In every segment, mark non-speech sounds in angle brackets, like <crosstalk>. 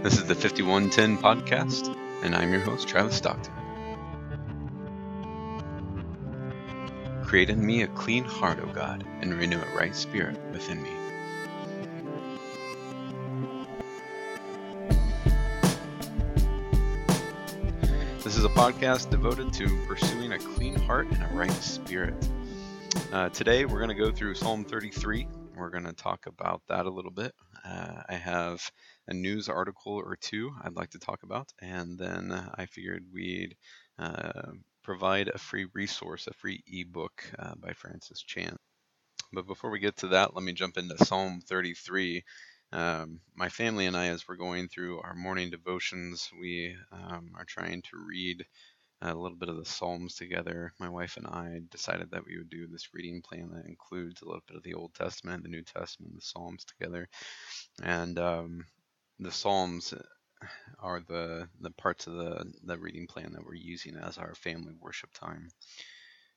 This is the 5110 podcast, and I'm your host, Travis Stockton. Create in me a clean heart, O God, and renew a right spirit within me. This is a podcast devoted to pursuing a clean heart and a right spirit. Uh, today, we're going to go through Psalm 33. We're going to talk about that a little bit. Uh, I have a news article or two I'd like to talk about, and then I figured we'd uh, provide a free resource, a free ebook uh, by Francis Chan. But before we get to that, let me jump into Psalm 33. Um, my family and I, as we're going through our morning devotions, we um, are trying to read a little bit of the Psalms together. My wife and I decided that we would do this reading plan that includes a little bit of the Old Testament, the New Testament, the Psalms together. And um, the Psalms are the the parts of the the reading plan that we're using as our family worship time.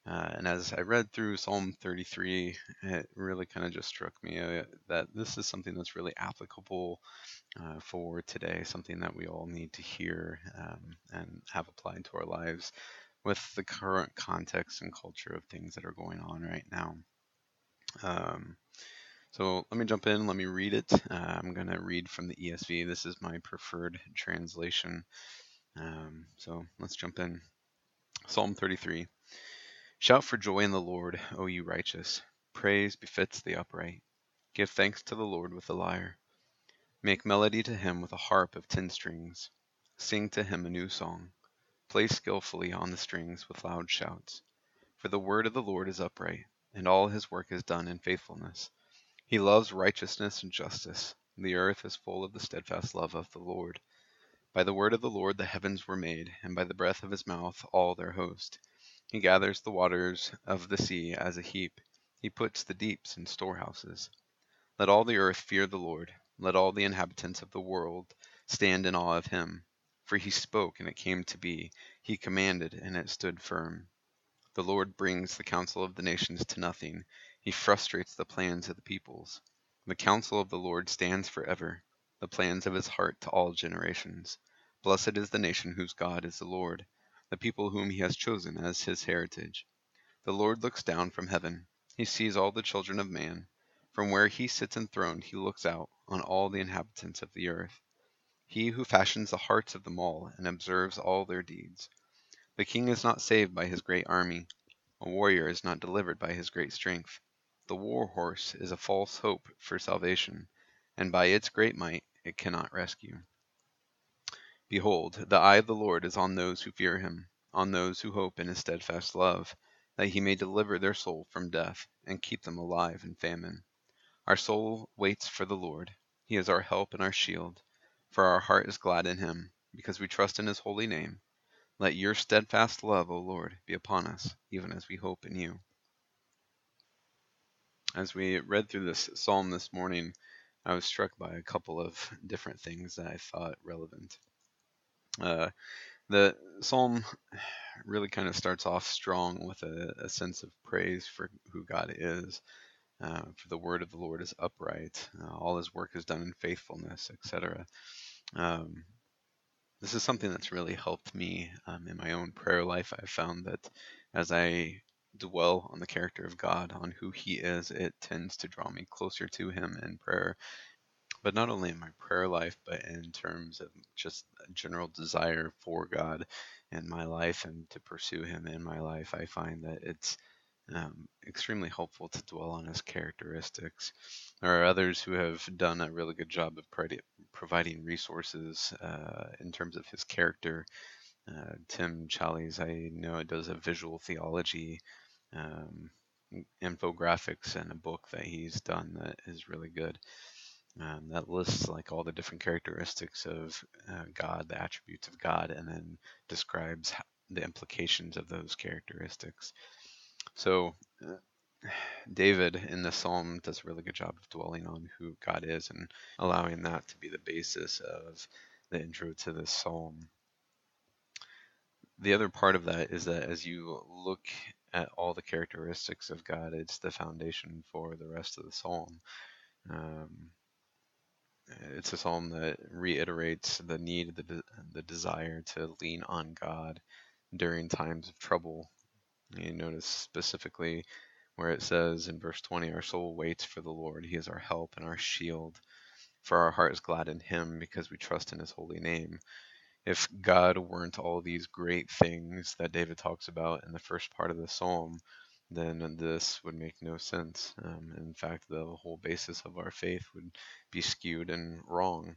Uh, and as I read through Psalm 33, it really kind of just struck me uh, that this is something that's really applicable uh, for today, something that we all need to hear um, and have applied to our lives with the current context and culture of things that are going on right now. Um, so let me jump in, let me read it. Uh, I'm going to read from the ESV. This is my preferred translation. Um, so let's jump in. Psalm 33. Shout for joy in the Lord, O you righteous. Praise befits the upright. Give thanks to the Lord with the lyre. Make melody to him with a harp of ten strings. Sing to him a new song. Play skillfully on the strings with loud shouts. For the word of the Lord is upright, and all his work is done in faithfulness. He loves righteousness and justice. The earth is full of the steadfast love of the Lord. By the word of the Lord the heavens were made, and by the breath of his mouth all their host. He gathers the waters of the sea as a heap. He puts the deeps in storehouses. Let all the earth fear the Lord. Let all the inhabitants of the world stand in awe of him. For he spoke, and it came to be. He commanded, and it stood firm. The Lord brings the counsel of the nations to nothing. He frustrates the plans of the peoples. The counsel of the Lord stands forever, the plans of his heart to all generations. Blessed is the nation whose God is the Lord, the people whom he has chosen as his heritage. The Lord looks down from heaven. He sees all the children of man. From where he sits enthroned, he looks out on all the inhabitants of the earth. He who fashions the hearts of them all and observes all their deeds. The king is not saved by his great army. A warrior is not delivered by his great strength. The war horse is a false hope for salvation, and by its great might it cannot rescue. Behold, the eye of the Lord is on those who fear him, on those who hope in his steadfast love, that he may deliver their soul from death and keep them alive in famine. Our soul waits for the Lord. He is our help and our shield, for our heart is glad in him, because we trust in his holy name. Let your steadfast love, O Lord, be upon us, even as we hope in you. As we read through this psalm this morning, I was struck by a couple of different things that I thought relevant. Uh, the psalm really kind of starts off strong with a, a sense of praise for who God is. Uh, for the word of the Lord is upright, uh, all his work is done in faithfulness, etc. Um, this is something that's really helped me um, in my own prayer life. I've found that as I dwell on the character of God, on who He is, it tends to draw me closer to Him in prayer. But not only in my prayer life, but in terms of just a general desire for God in my life and to pursue Him in my life, I find that it's um, extremely helpful to dwell on his characteristics. There are others who have done a really good job of providing resources uh, in terms of his character. Uh, Tim Challies, I know, does a visual theology um, infographics and a book that he's done that is really good. Um, that lists like all the different characteristics of uh, God, the attributes of God, and then describes the implications of those characteristics. So, uh, <sighs> David in the psalm does a really good job of dwelling on who God is and allowing that to be the basis of the intro to this psalm. The other part of that is that as you look at all the characteristics of God, it's the foundation for the rest of the psalm. Um, it's a psalm that reiterates the need, the, de- the desire to lean on God during times of trouble. You notice specifically where it says in verse 20, Our soul waits for the Lord. He is our help and our shield. For our heart is glad in him because we trust in his holy name. If God weren't all these great things that David talks about in the first part of the psalm, then this would make no sense. Um, in fact, the whole basis of our faith would be skewed and wrong.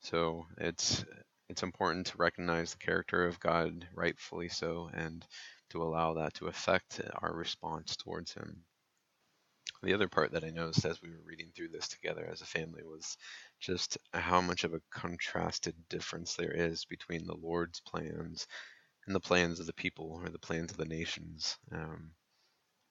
So it's it's important to recognize the character of God, rightfully so, and to allow that to affect our response towards Him. The other part that I noticed as we were reading through this together as a family was just how much of a contrasted difference there is between the Lord's plans and the plans of the people or the plans of the nations. Um,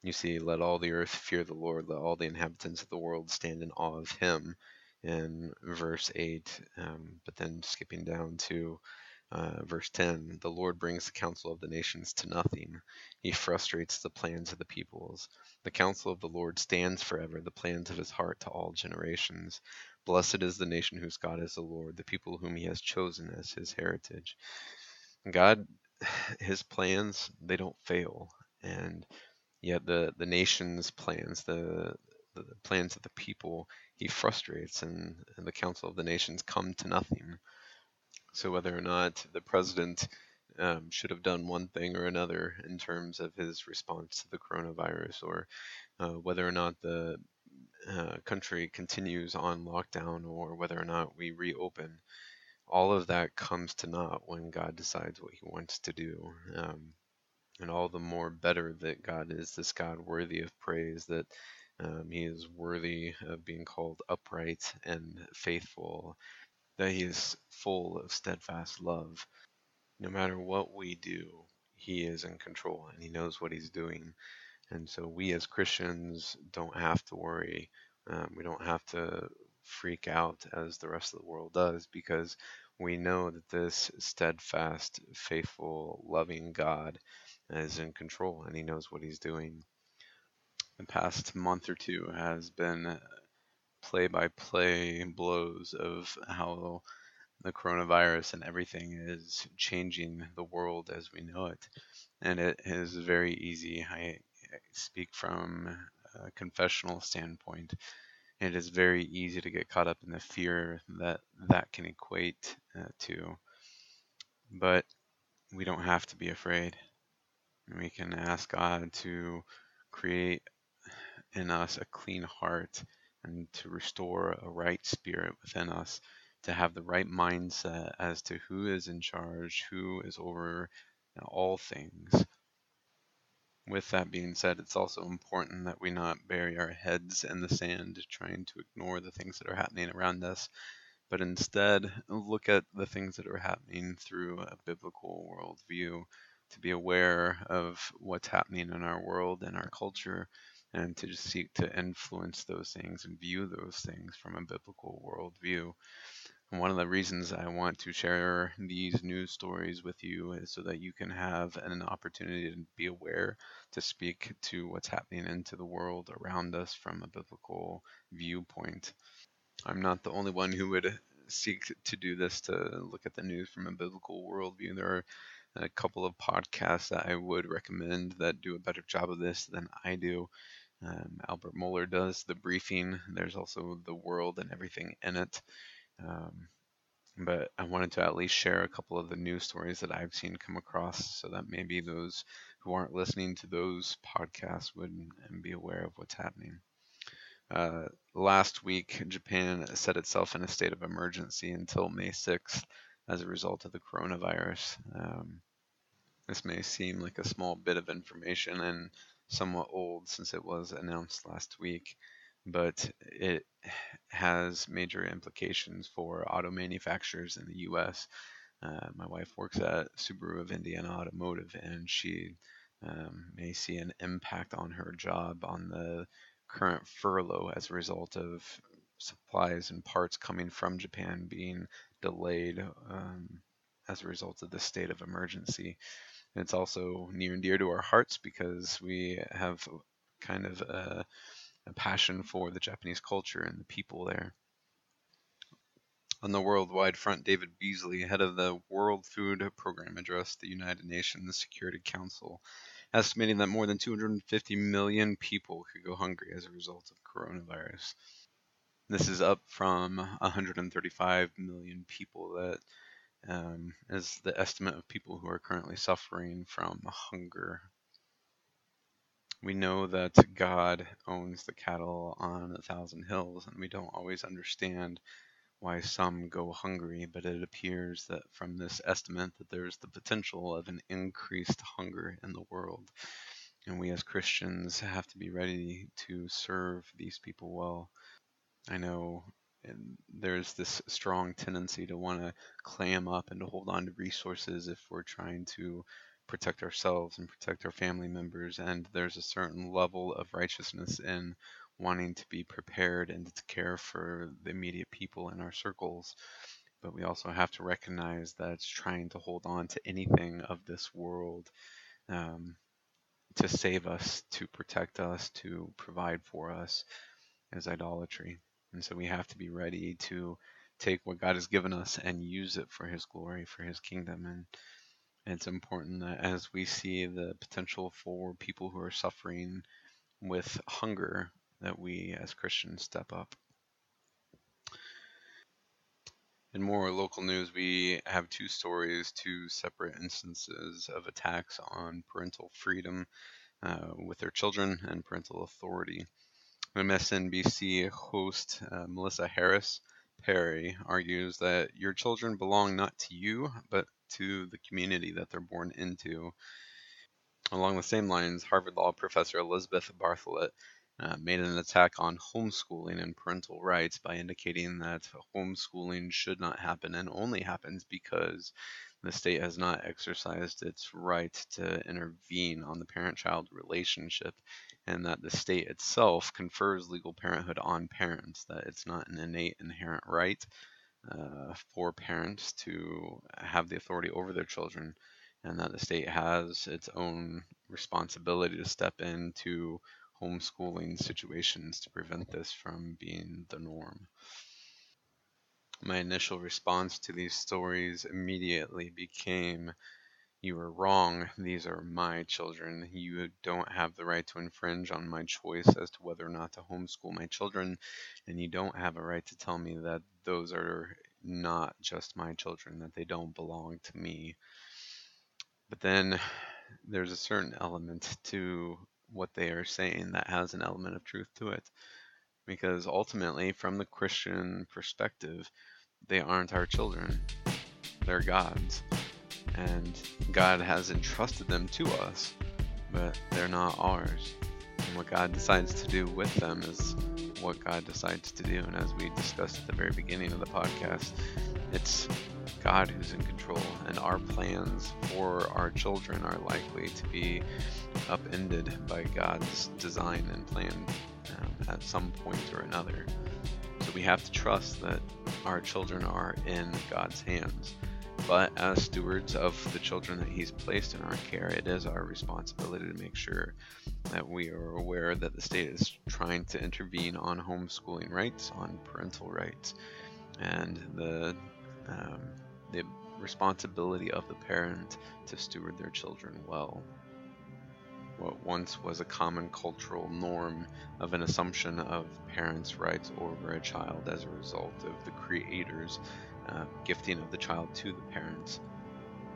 you see, let all the earth fear the Lord, let all the inhabitants of the world stand in awe of him in verse 8. Um, but then skipping down to uh, verse 10 the Lord brings the counsel of the nations to nothing. He frustrates the plans of the peoples. The counsel of the Lord stands forever, the plans of his heart to all generations. Blessed is the nation whose God is the Lord, the people whom he has chosen as his heritage. God, <sighs> his plans, they don't fail. And yet the, the nation's plans, the, the plans of the people, he frustrates, and, and the council of the nations come to nothing. So whether or not the president um, should have done one thing or another in terms of his response to the coronavirus, or uh, whether or not the uh, country continues on lockdown, or whether or not we reopen, all of that comes to naught when God decides what He wants to do. Um, and all the more better that God is this God worthy of praise, that um, He is worthy of being called upright and faithful that he is full of steadfast love. No matter what we do, he is in control and he knows what he's doing. And so we as Christians don't have to worry. Um, we don't have to freak out as the rest of the world does because we know that this steadfast, faithful, loving God is in control and he knows what he's doing. The past month or two has been play by play blows of how the coronavirus and everything is changing the world as we know it. And it is very easy. I speak from a confessional standpoint. It is very easy to get caught up in the fear that that can equate uh, to. But we don't have to be afraid. We can ask God to create in us a clean heart and to restore a right spirit within us, to have the right mindset as to who is in charge, who is over all things. With that being said, it's also important that we not bury our heads in the sand trying to ignore the things that are happening around us, but instead look at the things that are happening through a biblical worldview, to be aware of what's happening in our world and our culture, and to just seek to influence those things and view those things from a biblical worldview. And one of the reasons I want to share these news stories with you is so that you can have an opportunity to be aware to speak to what's happening into the world around us from a biblical viewpoint. I'm not the only one who would seek to do this to look at the news from a biblical worldview. There are a couple of podcasts that I would recommend that do a better job of this than I do. Um, Albert Mohler does the briefing. There's also the world and everything in it. Um, but I wanted to at least share a couple of the news stories that I've seen come across so that maybe those who aren't listening to those podcasts would be aware of what's happening. Uh, last week, Japan set itself in a state of emergency until May 6th as a result of the coronavirus. Um, this may seem like a small bit of information, and somewhat old since it was announced last week, but it has major implications for auto manufacturers in the US. Uh, my wife works at Subaru of Indiana Automotive, and she um, may see an impact on her job on the current furlough as a result of supplies and parts coming from Japan being delayed um, as a result of the state of emergency. It's also near and dear to our hearts because we have kind of a, a passion for the Japanese culture and the people there. On the worldwide front, David Beasley, head of the World Food Program, addressed the United Nations Security Council, estimating that more than 250 million people could go hungry as a result of coronavirus. This is up from 135 million people that um, is the estimate of people who are currently suffering from hunger. We know that God owns the cattle on a thousand hills, and we don't always understand why some go hungry, but it appears that from this estimate that there's the potential of an increased hunger in the world. And we as Christians have to be ready to serve these people well. I know there's this strong tendency to want to clam up and to hold on to resources if we're trying to protect ourselves and protect our family members. And there's a certain level of righteousness in wanting to be prepared and to care for the immediate people in our circles. But we also have to recognize that trying to hold on to anything of this world um, to save us, to protect us, to provide for us is idolatry. And so we have to be ready to take what God has given us and use it for His glory, for His kingdom. And it's important that as we see the potential for people who are suffering with hunger, that we as Christians step up. In more local news, we have two stories, two separate instances of attacks on parental freedom uh, with their children and parental authority. MSNBC host uh, Melissa Harris Perry argues that your children belong not to you, but to the community that they're born into. Along the same lines, Harvard Law professor Elizabeth Bartholet uh, made an attack on homeschooling and parental rights by indicating that homeschooling should not happen and only happens because the state has not exercised its right to intervene on the parent child relationship, and that the state itself confers legal parenthood on parents, that it's not an innate inherent right uh, for parents to have the authority over their children, and that the state has its own responsibility to step in to homeschooling situations to prevent this from being the norm. My initial response to these stories immediately became you are wrong. These are my children. You don't have the right to infringe on my choice as to whether or not to homeschool my children. And you don't have a right to tell me that those are not just my children, that they don't belong to me. But then there's a certain element to what they are saying that has an element of truth to it. Because ultimately, from the Christian perspective, they aren't our children, they're God's. And God has entrusted them to us, but they're not ours. And what God decides to do with them is what God decides to do. And as we discussed at the very beginning of the podcast, it's God who's in control, and our plans for our children are likely to be upended by God's design and plan um, at some point or another. So we have to trust that our children are in God's hands. But as stewards of the children that He's placed in our care, it is our responsibility to make sure that we are aware that the state is trying to intervene on homeschooling rights, on parental rights, and the um, the responsibility of the parent to steward their children well. What once was a common cultural norm of an assumption of parents' rights over a child as a result of the Creator's uh, gifting of the child to the parents.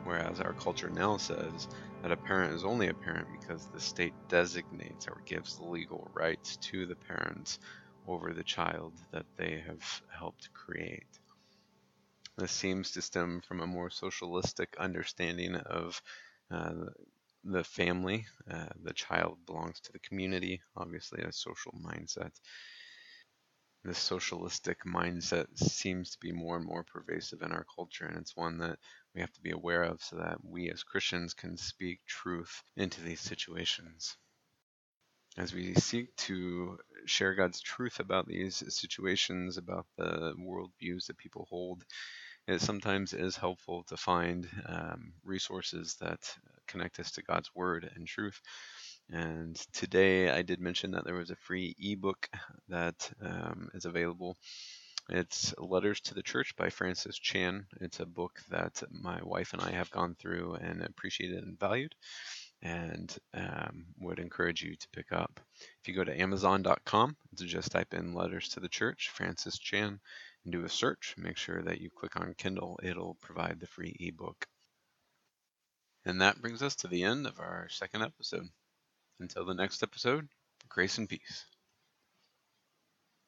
Whereas our culture now says that a parent is only a parent because the state designates or gives legal rights to the parents over the child that they have helped create. This seems to stem from a more socialistic understanding of uh, the family. Uh, the child belongs to the community, obviously, a social mindset. This socialistic mindset seems to be more and more pervasive in our culture, and it's one that we have to be aware of so that we as Christians can speak truth into these situations. As we seek to share God's truth about these situations, about the worldviews that people hold, it sometimes is helpful to find um, resources that connect us to God's Word and truth. And today I did mention that there was a free ebook that um, is available It's Letters to the Church by Francis Chan. It's a book that my wife and I have gone through and appreciated and valued and um, would encourage you to pick up. If you go to Amazon.com, just type in Letters to the Church, Francis Chan, and do a search, make sure that you click on Kindle. It'll provide the free ebook. And that brings us to the end of our second episode. Until the next episode, grace and peace.